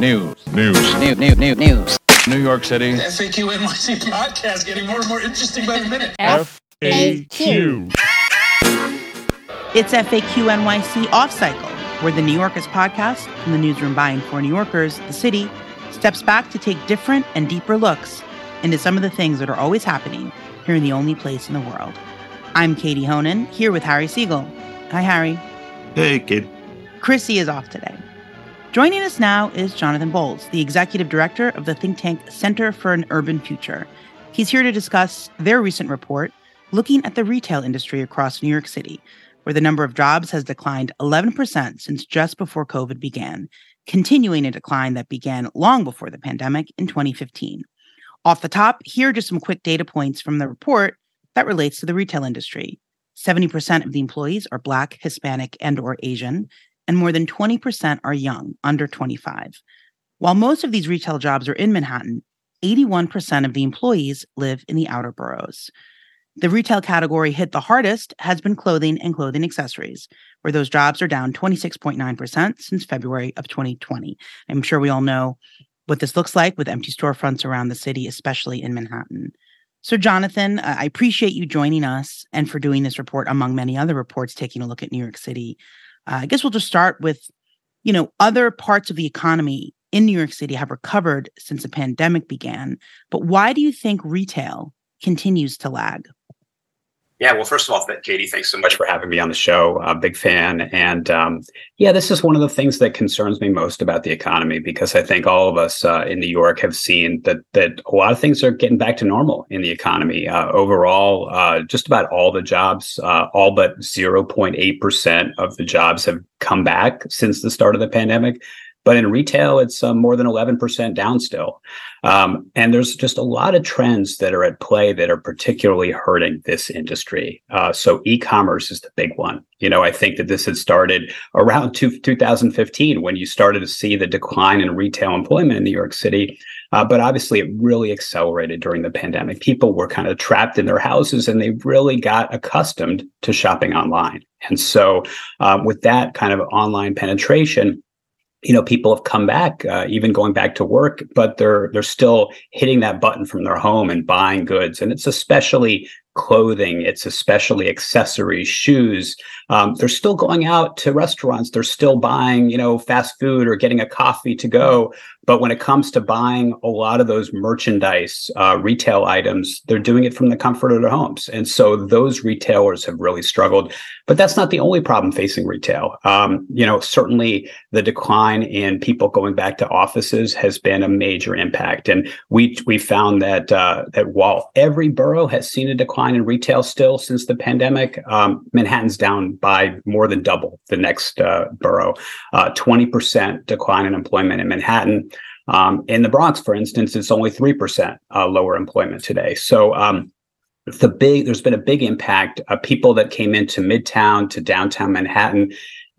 News. News. News. News. News. News. New York City. FAQ NYC podcast getting more and more interesting by the minute. FAQ. It's FAQ NYC Off Cycle, where the New Yorkers podcast from the newsroom by and for New Yorkers, the city, steps back to take different and deeper looks into some of the things that are always happening here in the only place in the world. I'm Katie Honan, here with Harry Siegel. Hi, Harry. Hey, kid. Chrissy is off today. Joining us now is Jonathan Bowles, the executive director of the think tank Center for an Urban Future. He's here to discuss their recent report looking at the retail industry across New York City, where the number of jobs has declined 11% since just before COVID began, continuing a decline that began long before the pandemic in 2015. Off the top, here are just some quick data points from the report that relates to the retail industry. 70% of the employees are Black, Hispanic, and or Asian and more than 20% are young, under 25. While most of these retail jobs are in Manhattan, 81% of the employees live in the outer boroughs. The retail category hit the hardest has been clothing and clothing accessories, where those jobs are down 26.9% since February of 2020. I'm sure we all know what this looks like with empty storefronts around the city, especially in Manhattan. So, Jonathan, I appreciate you joining us and for doing this report, among many other reports, taking a look at New York City. Uh, I guess we'll just start with, you know, other parts of the economy in New York City have recovered since the pandemic began. But why do you think retail continues to lag? Yeah, well, first of all, Katie, thanks so much for having me on the show. A big fan. And um, yeah, this is one of the things that concerns me most about the economy because I think all of us uh, in New York have seen that that a lot of things are getting back to normal in the economy. Uh, overall, uh, just about all the jobs, uh, all but 0.8% of the jobs have come back since the start of the pandemic. But in retail, it's uh, more than 11% down still. Um, and there's just a lot of trends that are at play that are particularly hurting this industry. Uh, so e-commerce is the big one. You know, I think that this had started around two, 2015 when you started to see the decline in retail employment in New York City. Uh, but obviously, it really accelerated during the pandemic. People were kind of trapped in their houses and they really got accustomed to shopping online. And so, um, with that kind of online penetration, you know people have come back uh, even going back to work but they're they're still hitting that button from their home and buying goods. And it's especially clothing it's especially accessories shoes. Um, they're still going out to restaurants. They're still buying you know fast food or getting a coffee to go. But when it comes to buying a lot of those merchandise uh, retail items they're doing it from the comfort of their homes. And so those retailers have really struggled. But that's not the only problem facing retail. Um, you know certainly the decline in people going back to offices has been a major impact. And we we found that uh, that while every borough has seen a decline decline in retail still since the pandemic. Um, Manhattan's down by more than double the next uh, borough. Uh, 20% decline in employment in Manhattan. Um, in the Bronx, for instance, it's only 3% uh, lower employment today. So um, the big there's been a big impact. People that came into Midtown to downtown Manhattan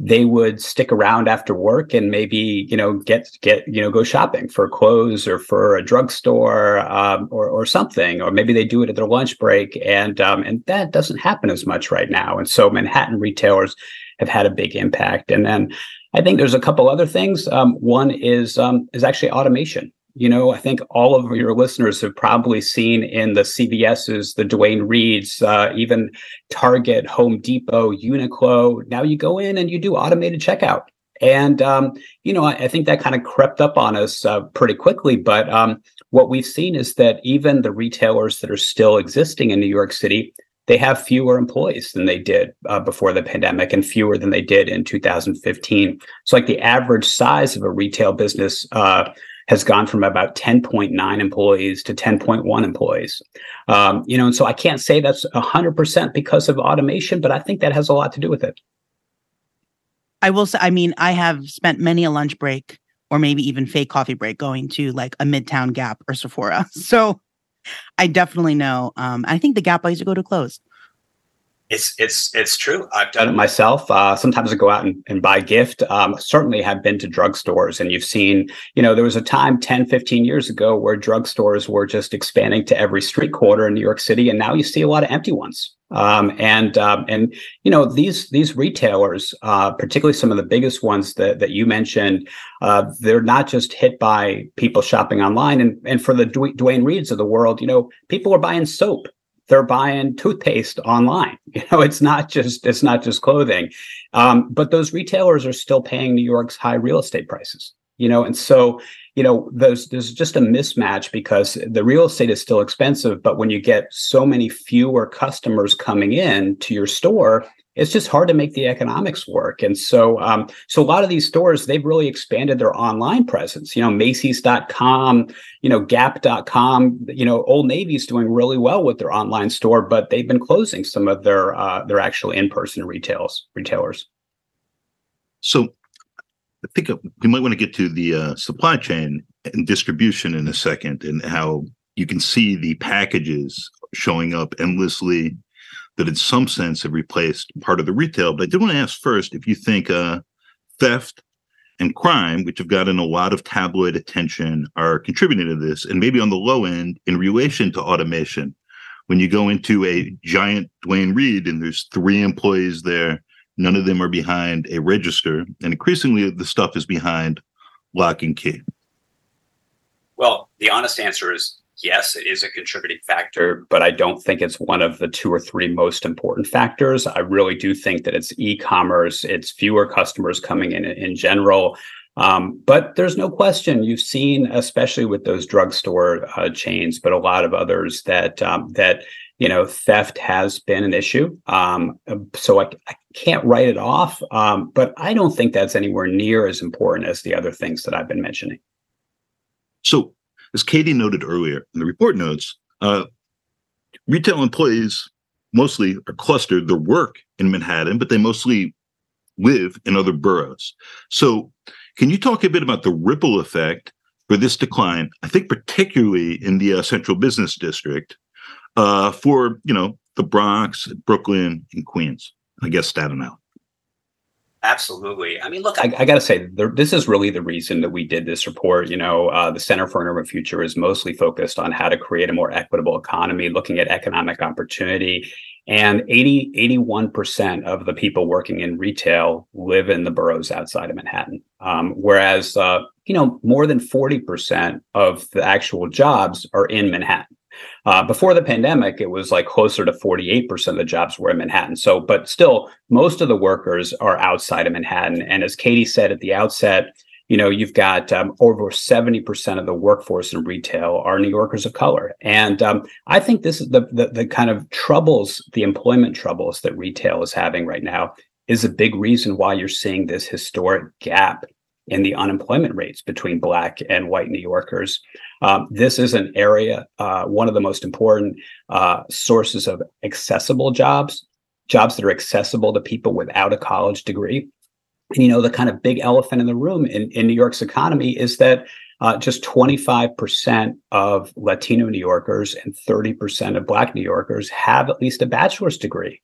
they would stick around after work and maybe you know get get you know go shopping for clothes or for a drugstore um, or or something or maybe they do it at their lunch break and um, and that doesn't happen as much right now and so Manhattan retailers have had a big impact. And then I think there's a couple other things. Um, one is um, is actually automation you know, I think all of your listeners have probably seen in the CVS's, the Duane Reades, uh, even Target, Home Depot, Uniqlo. Now you go in and you do automated checkout. And, um, you know, I, I, think that kind of crept up on us uh, pretty quickly. But um, what we've seen is that even the retailers that are still existing in New York City, they have fewer employees than they did uh, before the pandemic and fewer than they did in 2015. So, like the average size of a retail business uh, has gone from about 10.9 employees to 10.1 employees. Um, you know, and so I can't say that's 100% because of automation, but I think that has a lot to do with it. I will say, I mean, I have spent many a lunch break or maybe even fake coffee break going to like a Midtown Gap or Sephora. So I definitely know. Um, I think the Gap I used to go to closed. It's it's it's true. I've done it myself. Uh, sometimes I go out and, and buy gift. Um, certainly have been to drugstores and you've seen, you know, there was a time 10, 15 years ago where drugstores were just expanding to every street corner in New York City. And now you see a lot of empty ones. Um, and um, and you know these these retailers, uh, particularly some of the biggest ones that that you mentioned, uh, they're not just hit by people shopping online. And and for the Duane Reades of the world, you know, people are buying soap they're buying toothpaste online. You know, it's not just it's not just clothing, um, but those retailers are still paying New York's high real estate prices. You know, and so you know there's there's just a mismatch because the real estate is still expensive, but when you get so many fewer customers coming in to your store, it's just hard to make the economics work. And so, um, so a lot of these stores, they've really expanded their online presence, you know, Macy's.com, you know, Gap.com, you know, Old Navy's doing really well with their online store, but they've been closing some of their, uh, their actual in-person retails, retailers. So I think we might want to get to the uh, supply chain and distribution in a second and how you can see the packages showing up endlessly that in some sense have replaced part of the retail. But I did want to ask first if you think uh, theft and crime, which have gotten a lot of tabloid attention, are contributing to this, and maybe on the low end in relation to automation. When you go into a giant Duane Reade and there's three employees there, none of them are behind a register, and increasingly the stuff is behind lock and key. Well, the honest answer is yes, it is a contributing factor, but I don't think it's one of the two or three most important factors. I really do think that it's e-commerce, it's fewer customers coming in in general. Um, but there's no question you've seen, especially with those drugstore uh, chains, but a lot of others that um, that you know theft has been an issue. Um, so I, I, can't write it off, um, but I don't think that's anywhere near as important as the other things that I've been mentioning. So as Katie noted earlier in the report notes, uh, retail employees mostly are clustered their work in Manhattan, but they mostly live in other boroughs. So, can you talk a bit about the ripple effect for this decline? I think particularly in the uh, central business district, uh, for you know the Bronx, Brooklyn, and Queens. I guess Staten Island. Absolutely. I mean, look, I, I got to say, there, this is really the reason that we did this report. You know, uh, the Center for an Urban Future is mostly focused on how to create a more equitable economy, looking at economic opportunity. And 80, 81% of the people working in retail live in the boroughs outside of Manhattan. Um, whereas, uh, you know, more than 40% of the actual jobs are in Manhattan. Uh, before the pandemic, it was like closer to 48% of the jobs were in Manhattan. So, but still, most of the workers are outside of Manhattan. And as Katie said at the outset, you know, you've got um, over 70% of the workforce in retail are New Yorkers of color. And um, I think this is the, the, the kind of troubles, the employment troubles that retail is having right now is a big reason why you're seeing this historic gap in the unemployment rates between Black and white New Yorkers. Um, this is an area, uh, one of the most important uh, sources of accessible jobs, jobs that are accessible to people without a college degree. And you know, the kind of big elephant in the room in, in New York's economy is that uh, just 25% of Latino New Yorkers and 30% of Black New Yorkers have at least a bachelor's degree.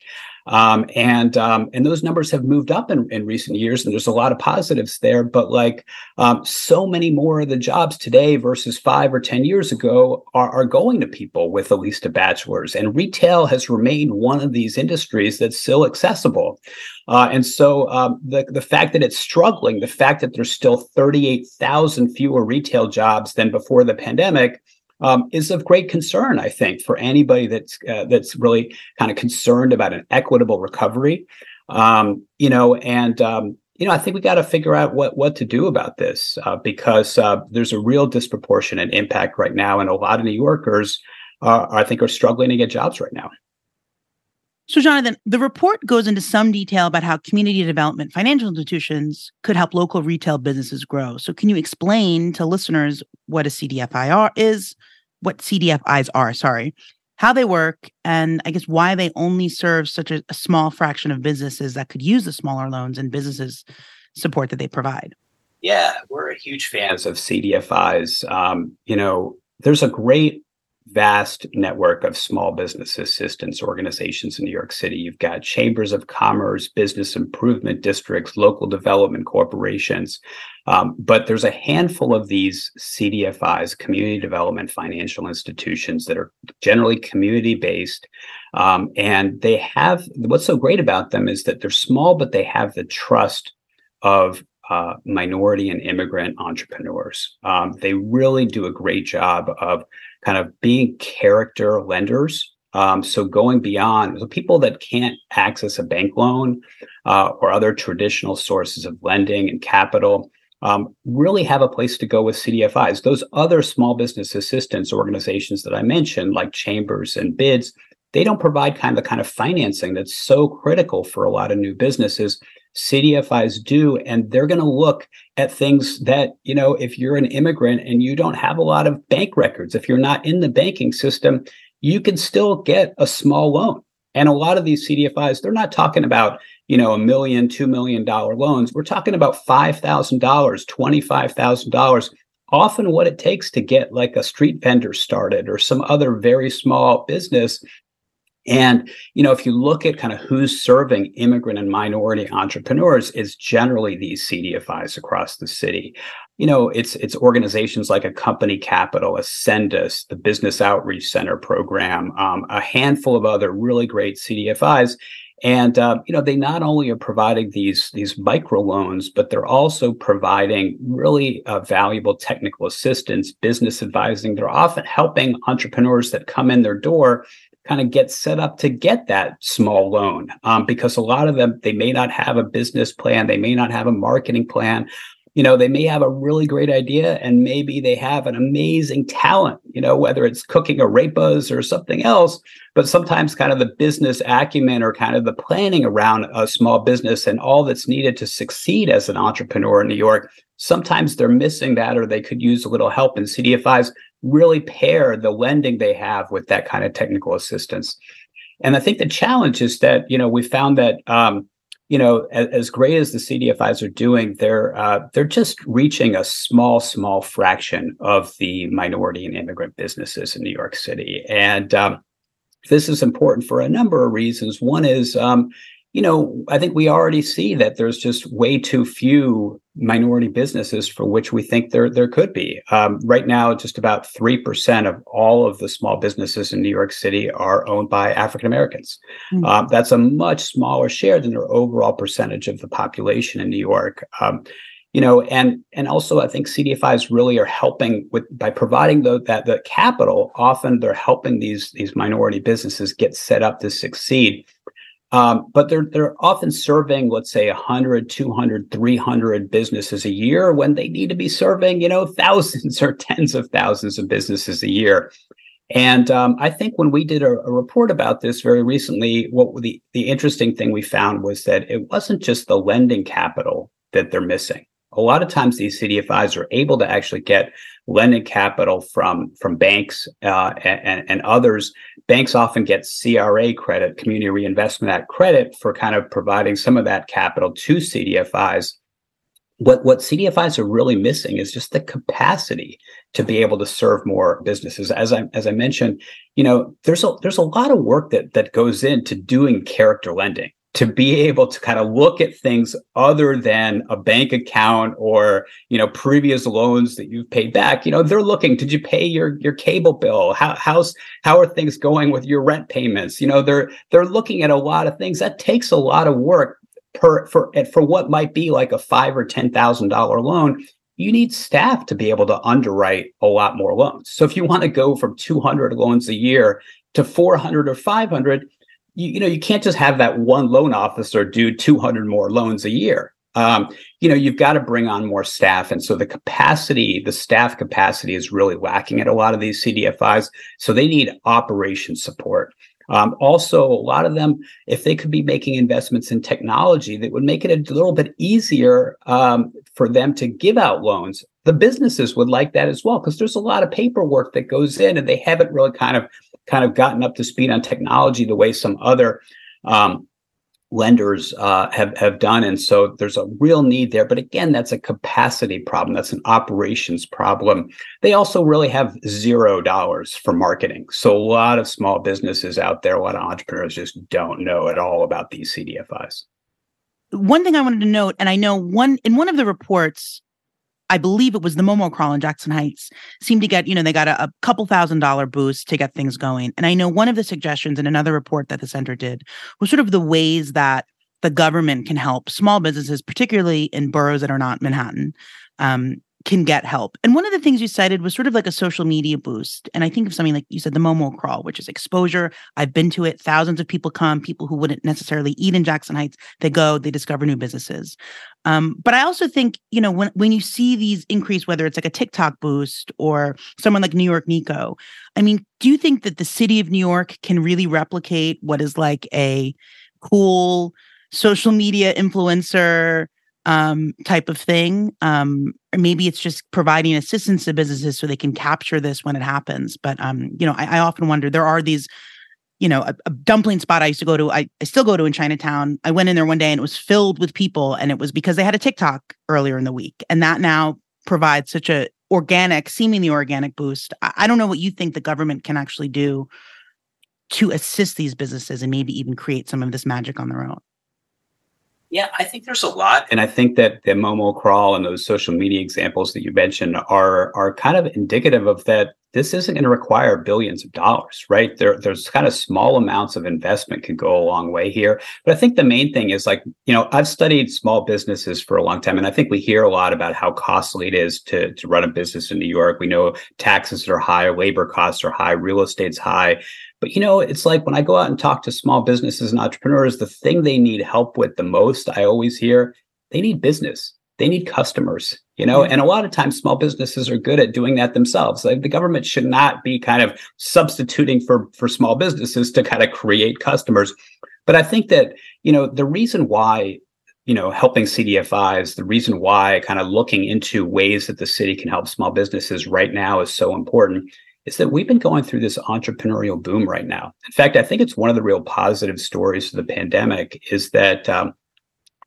Um, and um, and those numbers have moved up in, in recent years, and there's a lot of positives there. But like um, so many more of the jobs today versus five or ten years ago are, are going to people with at least a bachelor's, and retail has remained one of these industries that's still accessible. Uh, and so um, the the fact that it's struggling, the fact that there's still 38,000 fewer retail jobs than before the pandemic um, is of great concern, I think, for anybody that's uh, that's really kind of concerned about an equitable recovery. Um, you know, and um, you know, I think we got to figure out what what to do about this uh, because uh, there's a real disproportionate impact right now, and a lot of New Yorkers, I think, are struggling to get jobs right now. So, Jonathan, the report goes into some detail about how community development financial institutions could help local retail businesses grow. So, can you explain to listeners what a CDFI is, what CDFIs are, sorry, how they work, and I guess why they only serve such a, a small fraction of businesses that could use the smaller loans and businesses support that they provide? Yeah, we're huge fans of CDFIs. Um, you know, there's a great vast network of small business assistance organizations in New York City. You've got chambers of commerce, business improvement districts, local development corporations. Um, but there's a handful of these CDFIs, community development financial institutions, that are generally community based. Um, and they have what's so great about them is that they're small, but they have the trust of uh, minority and immigrant entrepreneurs. Um, they really do a great job of kind of being character lenders. Um, so going beyond the people that can't access a bank loan uh, or other traditional sources of lending and capital um, really have a place to go with CDFIs. Those other small business assistance organizations that I mentioned, like chambers and bids, they don't provide kind of the kind of financing that's so critical for a lot of new businesses. CDFIs do, and they're going to look at things that, you know, if you're an immigrant and you don't have a lot of bank records, if you're not in the banking system, you can still get a small loan. And a lot of these CDFIs, they're not talking about, you know, a million, two million dollar loans. We're talking about $5,000, $25,000, often what it takes to get like a street vendor started or some other very small business and, you know, if you look at kind of who's serving immigrant and minority entrepreneurs, is generally these CDFIs across the city. You know, it's it's organizations like Accompany Capital, Ascendus, the Business Outreach Center program, um, a handful of other really great CDFIs. And uh, you know, they not only are providing these these micro loans, but they're also providing really uh, valuable technical assistance, business advising. They're often helping entrepreneurs that come in their door kind of get set up to get that small loan um, because a lot of them they may not have a business plan they may not have a marketing plan. You know they may have a really great idea and maybe they have an amazing talent you know whether it's cooking arepas or something else but sometimes kind of the business acumen or kind of the planning around a small business and all that's needed to succeed as an entrepreneur in new york sometimes they're missing that or they could use a little help in cdfis really pair the lending they have with that kind of technical assistance. And I think the challenge is that you know we found that um, you know as, as, great as the CDFIs are doing, they're uh, they're just reaching a small small fraction of the minority and immigrant businesses in New York City, and um, this is important for a number of reasons. One is um, you know, I think we already see that there's just way too few minority businesses for which we think there there could be. Um, right now, just about three percent of all of the small businesses in New York City are owned by African Americans. Mm-hmm. Um, that's a much smaller share than their overall percentage of the population in New York. Um, you know, and and also I think CDFIs really are helping with by providing the, that the capital. Often they're helping these these minority businesses get set up to succeed um, but they're they're often serving, let's say, 100, 200, 300 businesses a year when they need to be serving, you know, thousands or tens of thousands of businesses a year. And um, I think when we did a, a, report about this very recently, what the the interesting thing we found was that it wasn't just the lending capital that they're missing a lot of times these CDFIs are able to actually get lending capital from from banks uh, and, and others. Banks often get CRA credit, Community Reinvestment Act credit, for kind of providing some of that capital to CDFIs. What what CDFIs are really missing is just the capacity to be able to serve more businesses. As I as I mentioned, you know, there's a there's a lot of work that that goes into doing character lending to be able to kind of look at things other than a bank account or you know previous loans that you've paid back you know they're looking did you pay your your cable bill? How how's how are things going with your rent payments? You know they're they're looking at a lot of things. That takes a lot of work per for for what might be like a five or ten thousand dollar loan you need staff to be able to underwrite a lot more loans. So if you want to go from 200 loans a year to 400 or 500 you, you know you can't just have that one loan officer do 200 more loans a year. Um, you know you've got to bring on more staff and so the capacity the staff capacity is really lacking at a lot of these cdfis so they need operation support. Um, also a lot of them if they could be making investments in technology that would make it a little bit easier um, for them to give out loans the businesses would like that as well because there's a lot of paperwork that goes in and they haven't really kind of kind of gotten up to speed on technology the way some other um, lenders uh, have have done, and so there's a real need there. But again, that's a capacity problem. That's an operations problem. They also really have zero dollars for marketing. So a lot of small businesses out there, a lot of entrepreneurs just don't know at all about these CDFIs. One thing I wanted to note, and I know one in one of the reports, I believe it was the Momo crawl in Jackson Heights, seemed to get, you know, they got a, a, couple thousand dollar boost to get things going. And I know one of the suggestions in another report that the center did was sort of the ways that the government can help small businesses, particularly in boroughs that are not Manhattan, um, can get help. And one of the things you cited was sort of like a social media boost. And I think of something like you said, the Momo crawl, which is exposure. I've been to it. Thousands of people come, people who wouldn't necessarily eat in Jackson Heights. They go, they discover new businesses. Um, but I also think, you know, when, when you see these increase, whether it's like a TikTok boost or someone like New York Nico, I mean, do you think that the city of New York can really replicate what is like a cool social media influencer um, type of thing. Um, or maybe it's just providing assistance to businesses so they can capture this when it happens. But um, you know, I, I often wonder there are these, you know, a, a, dumpling spot I used to go to. I, I still go to in Chinatown. I went in there one day and it was filled with people, and it was because they had a TikTok earlier in the week, and that now provides such a organic, seemingly organic boost. I, I don't know what you think the government can actually do to assist these businesses and maybe even create some of this magic on their own. Yeah, I think there's a lot, and I think that the Momo crawl and those social media examples that you mentioned are are kind of indicative of that. This isn't going to require billions of dollars, right? There, there's kind of small amounts of investment can go a long way here. But I think the main thing is like, you know, I've studied small businesses for a long time, and I think we hear a lot about how costly it is to to run a business in New York. We know taxes are high, labor costs are high, real estate's high. But you know, it's like when I go out and talk to small businesses and entrepreneurs, the thing they need help with the most, I always hear they need business. They need customers, you know, and a lot of times small businesses are good at doing that themselves. Like the government should not be kind of substituting for for small businesses to kind of create customers. But I think that, you know, the reason why you know, helping CDFIs, the reason why kind of looking into ways that the city can help small businesses right now is so important is that we've been going through this entrepreneurial boom right now. In fact, I think it's one of the real positive stories of the pandemic is that um,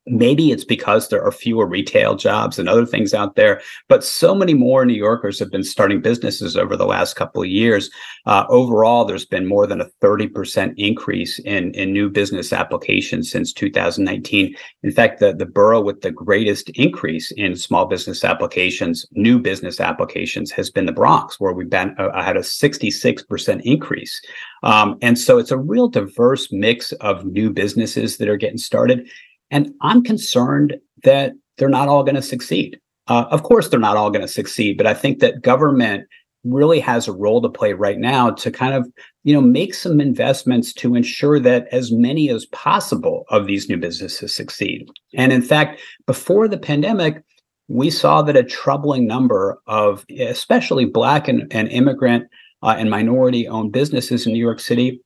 Maybe it's because there are fewer retail jobs and other things out there, but so many more New Yorkers have been starting businesses over the last couple of years. Uh, overall, there's been more than a 30% increase in, in new business applications since 2019. In fact, the, the borough with the greatest increase in small business applications, new business applications, has been the Bronx, where we've been uh, had a 66% increase. Um, and so it's a real diverse mix of new businesses that are getting started. And I'm concerned that they're not all going to succeed. Uh, of course, they're not all going to succeed, but I think that government really has a role to play right now to kind of you know make some investments to ensure that as many as possible of these new businesses succeed and in fact before the pandemic we saw that a troubling number of especially black and, and immigrant uh, and minority owned businesses in new york city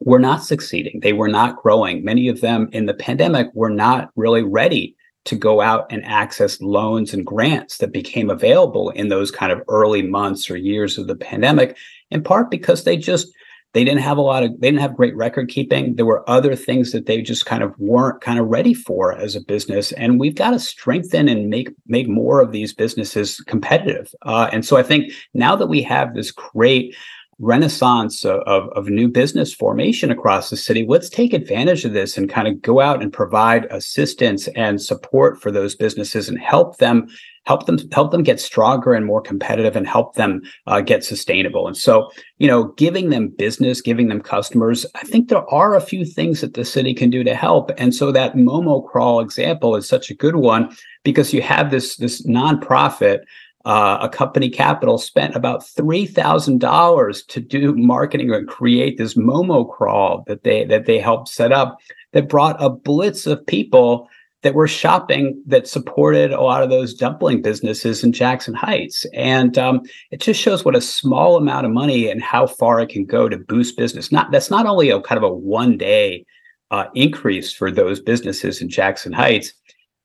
were not succeeding. They were not growing. Many of them in the pandemic were not really ready to go out and access loans and grants that became available in those kind of early months or years of the pandemic, in part because they just they didn't have a lot of they didn't have great record keeping there were other things that they just kind of weren't kind of ready for as a business and we've got to strengthen and make make more of these businesses competitive uh, and so i think now that we have this great renaissance of, of, new business formation across the city. Let's take advantage of this and kind of go out and provide assistance and support for those businesses and help them help them help them get stronger and more competitive and help them uh, get sustainable and so you know giving them business giving them customers i think there are a few things that the city can do to help and so that momo crawl example is such a good one because you have this this nonprofit uh, Accompany Capital spent about $3,000 to do marketing and create this Momo crawl that they that they helped set up that brought a blitz of people that were shopping that supported a lot of those dumpling businesses in Jackson Heights. And um, it just shows what a small amount of money and how far it can go to boost business. Not that's not only a kind of a one day uh, increase for those businesses in Jackson Heights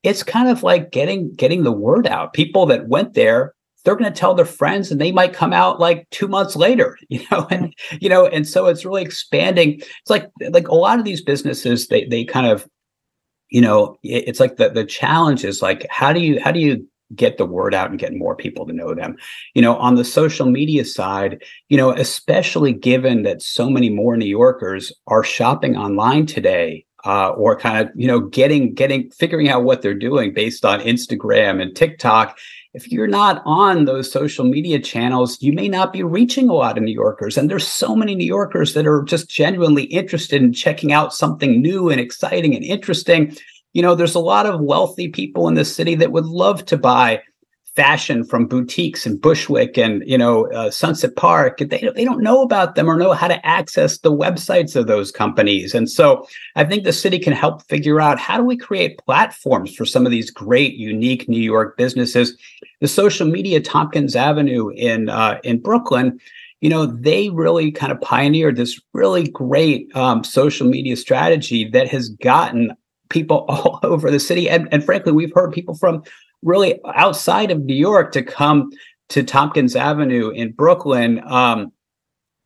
it's kind of like getting getting the word out. People that went there they're going to tell their friends and they might come out like two months later you know and you know and so it's really expanding it's like like a lot of these businesses they they kind of you know it's like the the challenge is like how do you how do you get the word out and get more people to know them you know on the social media side you know especially given that so many more new yorkers are shopping online today uh, or kind of you know getting getting figuring out what they're doing based on instagram and tiktok if you're not on those social media channels, you may not be reaching a lot of New Yorkers. And there's so many New Yorkers that are just genuinely interested in checking out something new and exciting and interesting. You know, there's a lot of wealthy people in the city that would love to buy fashion from boutiques in Bushwick and you know uh, Sunset Park. They they don't know about them or know how to access the websites of those companies. And so I think the city can help figure out how do we create platforms for some of these great, unique New York businesses. The social media Tompkins Avenue in uh, in Brooklyn. You know, they really kind of pioneered this really great um, social media strategy that has gotten people all over the city. And, and frankly, we've heard people from really outside of New York to come to Tompkins Avenue in Brooklyn um,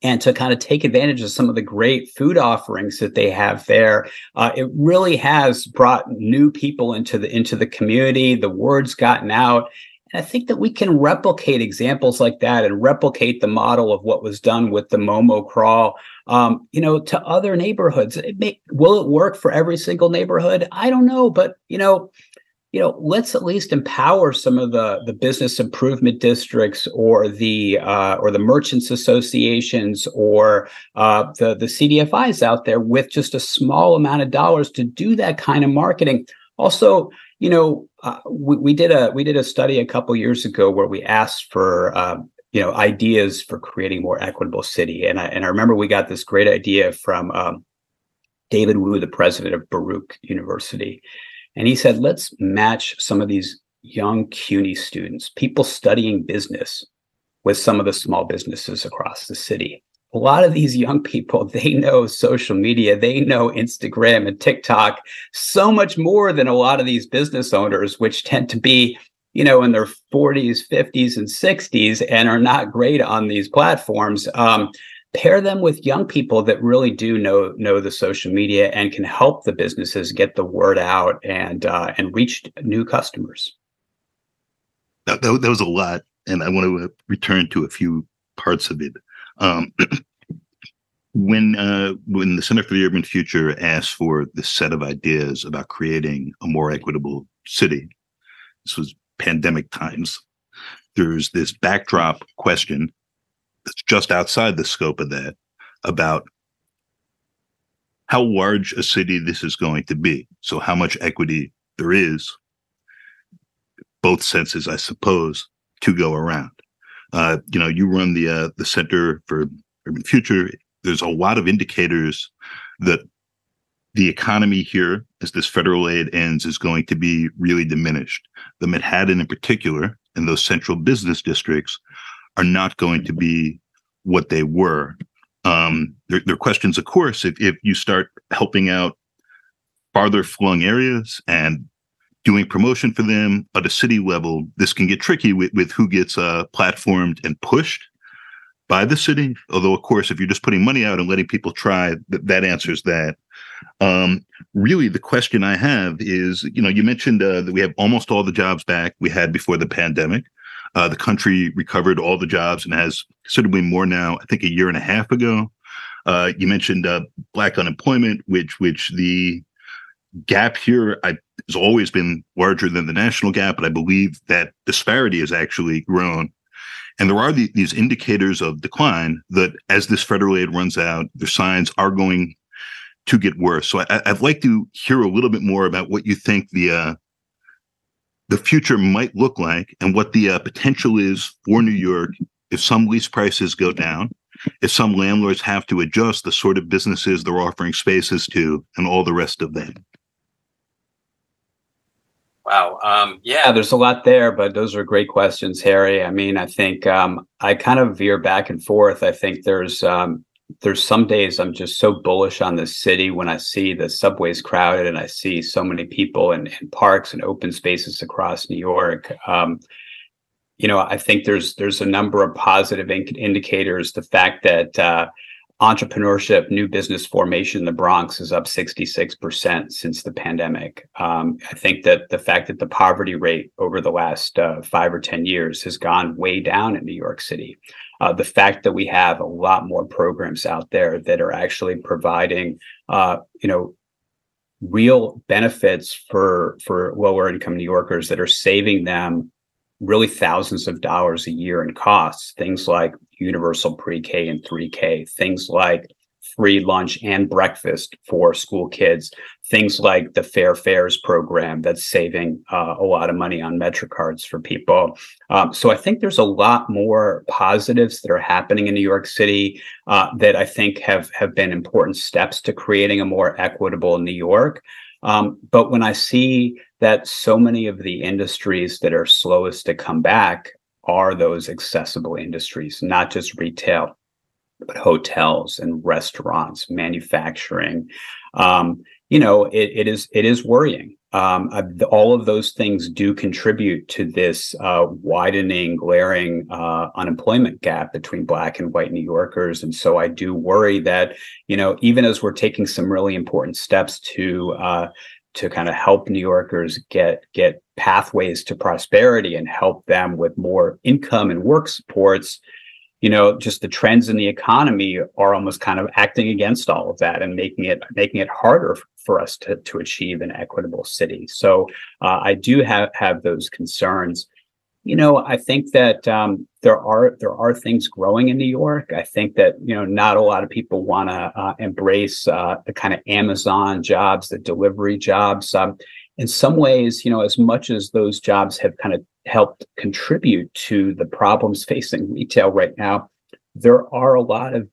and to kind of take advantage of some of the great food offerings that they have there. Uh, it really has brought new people into the into the community. The word's gotten out. And I think that we can replicate examples like that and replicate the model of what was done with the Momo crawl, um, you know, to other neighborhoods. It may, will it work for every single neighborhood? I don't know, but you know, you know, let's at least empower some of the the business improvement districts or the uh, or the merchants associations or uh, the the CDFIs out there with just a small amount of dollars to do that kind of marketing. Also, you know, uh, we, we did a we did a study a couple years ago where we asked for um, you know ideas for creating more equitable city, and I and I remember we got this great idea from um, David Wu, the president of Baruch University and he said, let's match some of these young CUNY students, people studying business, with some of the small businesses across the city. A lot of these young people, they know social media, they know Instagram and TikTok so much more than a lot of these business owners, which tend to be, you know, in their 40s, 50s, and 60s and are not great on these platforms. Um, pair them with young people that really do know know the social media and can help the businesses get the word out and uh, and reach new customers. That, that, that, was a lot, and I want to return to a few parts of it. Um, when uh, when the Center for the Urban Future asked for this set of ideas about creating a more equitable city, this was pandemic times. There's this backdrop question that's just outside the scope of that about how large a city this is going to be. So how much equity there is, both senses, I suppose, to go around. Uh, you know, you run the uh, the Center for Urban Future. There's a lot of indicators that the economy here, as this federal aid ends, is going to be really diminished. The Manhattan, in particular, and those central business districts are not going to be what they were. Um, there, there, are questions, of course, if, if you start helping out farther flung areas and doing promotion for them at a city level, this can get tricky with, with who gets uh, platformed and pushed by the city. Although, of course, if you're just putting money out and letting people try, th- that answers that. Um, really, the question I have is, you know, you mentioned uh, that we have almost all the jobs back we had before the pandemic. Uh, the country recovered all the jobs and has considerably more now. I think a year and a half ago. Uh, you mentioned uh, black unemployment, which which the gap here I, has always been larger than the national gap, but I believe that disparity has actually grown. And there are the, these indicators of decline that as this federal aid runs out, the signs are going to get worse. So I, would like to hear a little bit more about what you think the uh, the future might look like and what the uh, potential is for New York if some lease prices go down, if some landlords have to adjust the sort of businesses they're offering spaces to, and all the rest of that. Wow. Um, yeah, there's a lot there, but those are great questions, Harry. I mean, I think um, I kind of veer back and forth. I think there's um, there's some days I'm just so bullish on the city when I see the subways crowded and I see so many people in, in parks and open spaces across New York. Um, you know, I think there's there's a number of positive in- indicators. The fact that uh, entrepreneurship, new business formation in the Bronx is up 66% since the pandemic. Um, I think that the fact that the poverty rate over the last uh, five or 10 years has gone way down in New York City. Uh, the fact that we have a lot more programs out there that are actually providing, uh, you know, real benefits for for lower income New Yorkers that are saving them really thousands of dollars a year in costs. Things like universal pre-K and 3K, things like free lunch and breakfast for school kids, things like the Fair Fares program that's saving uh, a lot of money on MetroCards for people. Um, so I think there's a lot more positives that are happening in New York City uh, that I think have have been important steps to creating a more equitable New York. Um, but when I see that so many of the industries that are slowest to come back are those accessible industries, not just retail, hotels and restaurants, manufacturing. Um, you know, it, it is it is worrying. Um, all of those things do contribute to this uh, widening, glaring uh, unemployment gap between Black and White New Yorkers, and so I do worry that you know, even as we're taking some really important steps to uh, to kind of help New Yorkers get get pathways to prosperity and help them with more income and work supports you know just the trends in the economy are almost kind of acting against all of that and making it making it harder for us to to achieve an equitable city. So uh, i do have have those concerns. You know i think that um, there are there are things growing in new york. I think that you know not a lot of people want to uh, embrace uh, the kind of amazon jobs the delivery jobs. Um, in some ways you know as much as those jobs have kind of helped contribute to the problems facing retail right now there are a lot of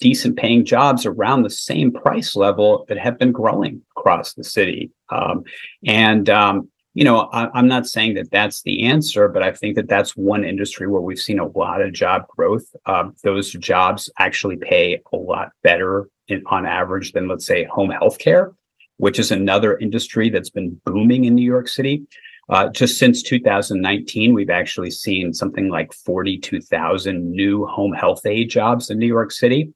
decent paying jobs around the same price level that have been growing across the city um, and um, you know, I, am not saying that that's the answer, but I think that that's one industry where we've seen a lot of job growth. Um, those jobs actually pay a lot better in, on average than, let's say, home health care, which is another industry that's been booming in New York City. Uh, just since 2019, we've actually seen something like 42,000 new home health aide jobs in New York City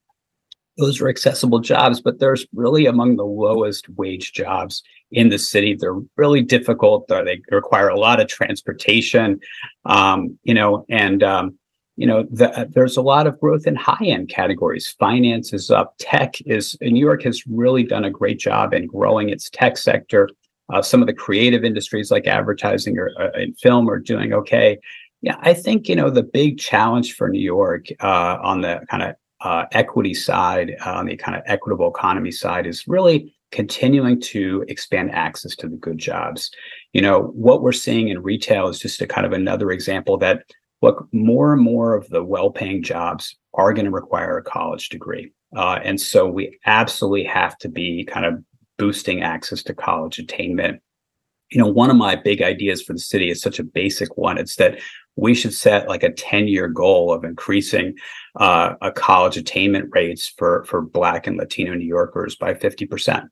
those are accessible jobs, but they're really among the lowest wage jobs in the city. They're really difficult. They require a lot of transportation, um, you know, and um, you know the, there's a lot of growth in high end categories. Finance is up. Tech is. New York has really done a great job in growing its tech sector. Uh, some of the creative industries like advertising or uh, in film are doing okay. Yeah, I think you know the big challenge for New York uh, on the kind of uh, equity side, uh, on the kind of equitable economy side, is really continuing to expand access to the good jobs. You know, what we're seeing in retail is just a kind of another example that look, more and more of the well-paying jobs are going to require a college degree. Uh, and so we absolutely have to be kind of boosting access to college attainment. You know, one of my big ideas for the city is such a basic one. It's that we should set like a 10 year goal of increasing uh, a college attainment rates for for black and latino new yorkers by 50%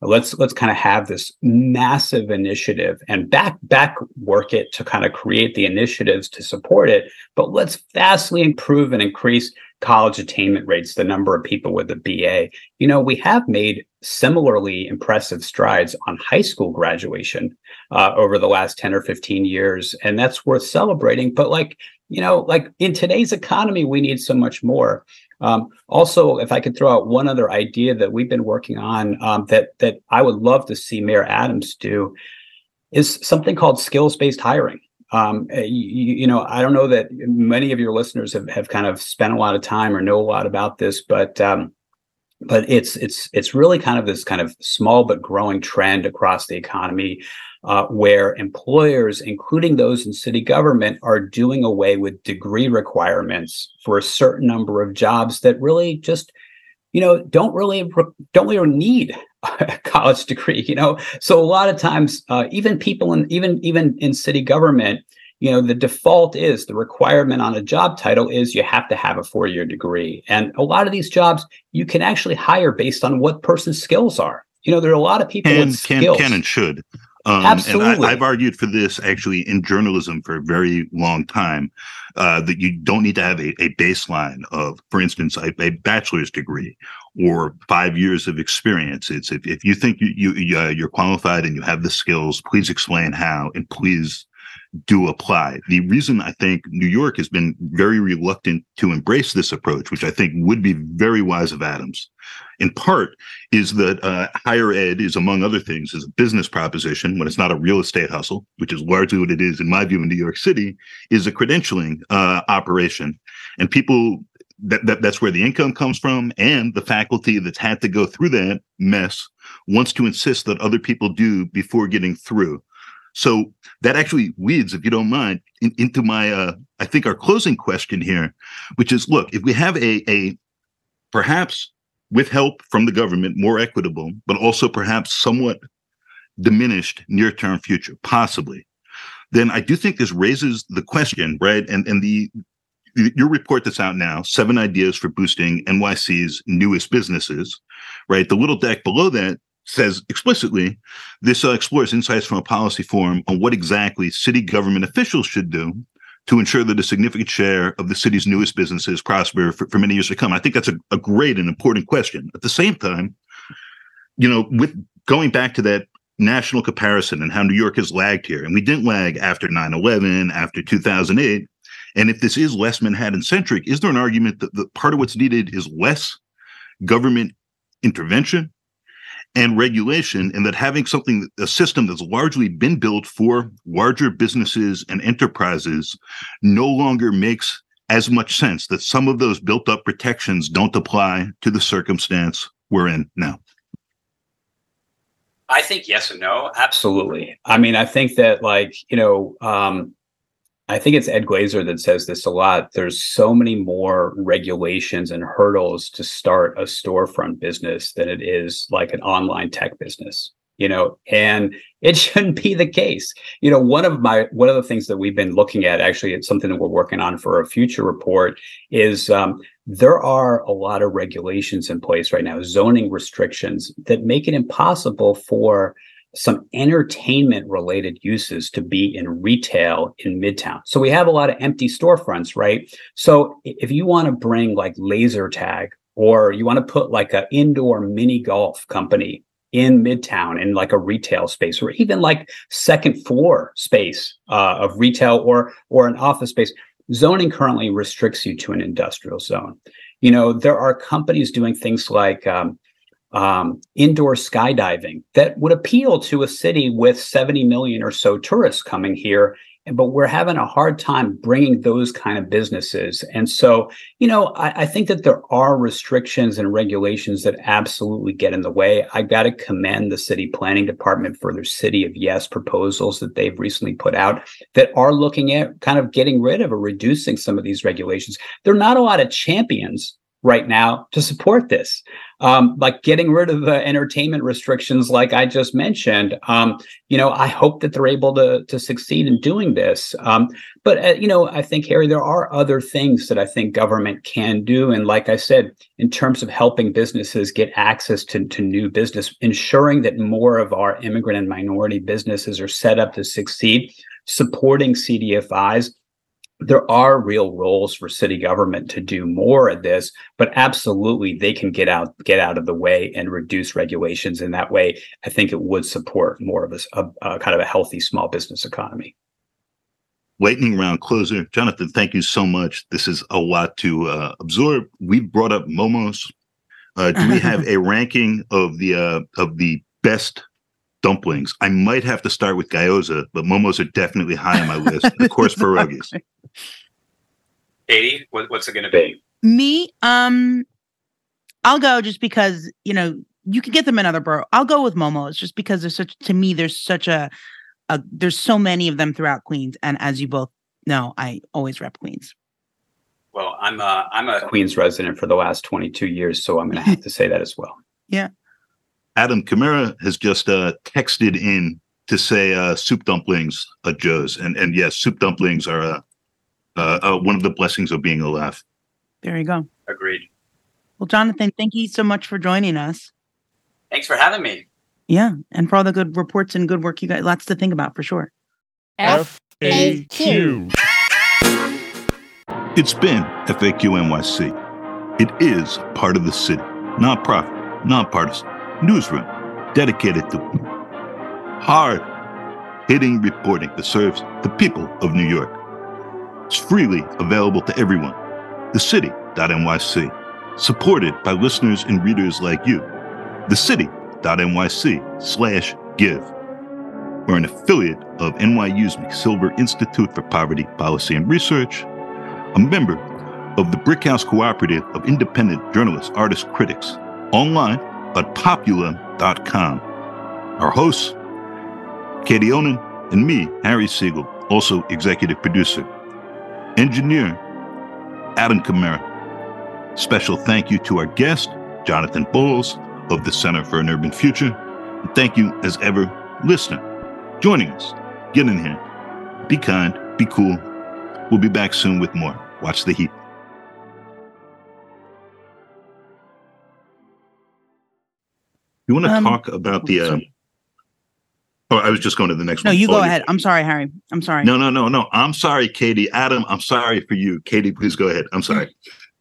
let's let's kind of have this massive initiative and back back work it to kind of create the initiatives to support it but let's vastly improve and increase college attainment rates the number of people with a ba you know we have made similarly impressive strides on high school graduation uh, over the last 10 or 15 years and that's worth celebrating. But like you know like in today's economy we need so much more. Um, also if i could throw out one other idea that we've been working on um, that that i would love to see mayor adams do is something called skills based hiring. Um, you, you, know, I don't know that many of your listeners have, have kind of spent a lot of time or know a lot about this, but um, but it's it's it's really kind of this kind of small but growing trend across the economy uh, where employers including those in city government are doing away with degree requirements for a certain number of jobs that really just you know don't really don't really need a college degree you know? So a lot of times uh, even people in even even in city government you know the default is the requirement on a job title is you have to have a four-year degree and a lot of these jobs you can actually hire based on what person's skills are you know there are a lot of people can, with can, skills can and should Um, Absolutely. And I, have argued for this actually in journalism for a very long time uh, that you don't need to have a, a baseline of, for instance, a, a, bachelor's degree or five years of experience. It's if, if you think you, you uh, you're qualified and you have the skills, please explain how and please do apply. The reason I think New York has been very reluctant to embrace this approach, which I think would be very wise of Adams, in part is that uh, higher ed is, among other things, is a business proposition when it's not a real estate hustle, which is largely what it is, in my view, in New York City, is a credentialing uh, operation. And people that, that that's where the income comes from and the faculty that's had to go through that mess wants to insist that other people do before getting through so that actually leads, if you don't mind, in, into my, uh, I think our closing question here, which is, look, if we have a, a perhaps with help from the government, more equitable, but also perhaps somewhat diminished near-term future, possibly, then I do think this raises the question, right? And and the your report that's out now, seven ideas for boosting NYC's newest businesses, right? The little deck below that says explicitly this uh, explores insights from a policy forum on what exactly city government officials should do to ensure that a significant share of the city's newest businesses prosper for, for many years to come. I think that's a, a great and important question. At the same time, you know, with going back to that national comparison and how New York has lagged here, and we didn't lag after 9 11, after 2008. And if this is less Manhattan centric, is there an argument that, that part of what's needed is less government intervention and regulation, and that having something, a system that's largely been built for larger businesses and enterprises no longer makes as much sense, that some of those built up protections don't apply to the circumstance we're in now. I think yes and no. Absolutely. I mean, I think that like, you know, um, I think it's Ed Glaeser that says this a lot. There's so many more regulations and hurdles to start a storefront business than it is like an online tech business, you know, and it shouldn't be the case. You know, one of my one of the things that we've been looking at, actually, it's something that we're working on for a future report, is um, there are a lot of regulations in place right now, zoning restrictions that make it impossible for some entertainment related uses to be in retail in Midtown. So we have a lot of empty storefronts, right? So if you want to bring like laser tag or you want to put like an indoor mini golf company in Midtown in like a retail space or even like second floor space uh, of retail or or an office space, zoning currently restricts you to an industrial zone. You know, there are companies doing things like um, um, indoor skydiving that would appeal to a city with 70 million or so tourists coming here but we're having a hard time bringing those kind of businesses. And so you know I, I, think that there are restrictions and regulations that absolutely get in the way. I got to commend the city planning department for their city of yes proposals that they've recently put out that are looking at kind of getting rid of or reducing some of these regulations. There are not a lot of champions right now to support this. Um, like getting rid of the entertainment restrictions like i just mentioned um, you know i hope that they're able to to succeed in doing this. Um, but uh, you know i think harry there are other things that i think government can do. And like i said in terms of helping businesses get access to, to new business ensuring that more of our immigrant and minority businesses are set up to succeed supporting cdfis there are real roles for city government to do more of this but absolutely they can get out get out of the way and reduce regulations in that way. I think it would support more of a, a, a kind of a healthy small business economy. Lightning round closer. Jonathan thank you so much. This is a lot to uh, absorb. We brought up momos. Uh, do we have a ranking of the uh, of the best dumplings. I might have to start with gyoza, but momos are definitely high on my list. of course, pierogies. Katie, what, what's it going to be? Me, um, I'll go just because you know you can get them in other borough. I'll go with momos just because there's such to me there's such a, a there's so many of them throughout Queens, and as you both know, I always rep Queens. Well, I'm a I'm a Queens resident for the last 22 years, so I'm going to have to say that as well. Yeah. Adam Kamara has just uh, texted in to say uh, soup dumplings at Joe's, and and yes, soup dumplings are uh, uh, uh, one of the blessings of being alive. There you go. Agreed. Well, Jonathan, thank you so much for joining us. Thanks for having me. Yeah. And for all the good reports and good work you got, lots to think about for sure. FAQ. It's been FAQ NYC. It is part of the city, nonprofit, nonpartisan, newsroom dedicated to hard hitting reporting that serves the people of New York. It's freely available to everyone. The city.nyc, supported by listeners and readers like you. The city.nyc slash give. We're an affiliate of NYU's McSilver Institute for Poverty Policy and Research, a member of the Brickhouse Cooperative of Independent Journalists, Artists, Critics, online at popula.com. Our hosts, Katie Honan and me, Harry Siegel, also executive producer. Engineer, Adam Kamara. Special thank you to our guest, Jonathan Bowles of the Center for an Urban Future. And thank you, as ever, listener, joining us. Get in here. Be kind, be cool. We'll be back soon with more. Watch the heat. You want to Um, talk about the? Uh, oh, I was just going to the next No, one. No, you Oh, go ahead. I'm sorry, Harry. I'm sorry. No, no, no, no. I'm sorry, Katie. Adam, I'm sorry for you. Katie, please go ahead. I'm sorry.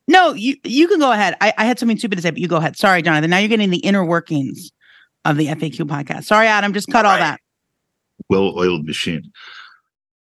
No, you you can go ahead. I, I had something stupid to say, but you go ahead. Sorry, Jonathan. Now you're getting the inner workings of the FAQ podcast. Sorry, Adam. Just cut all All right. that. Well oiled machine.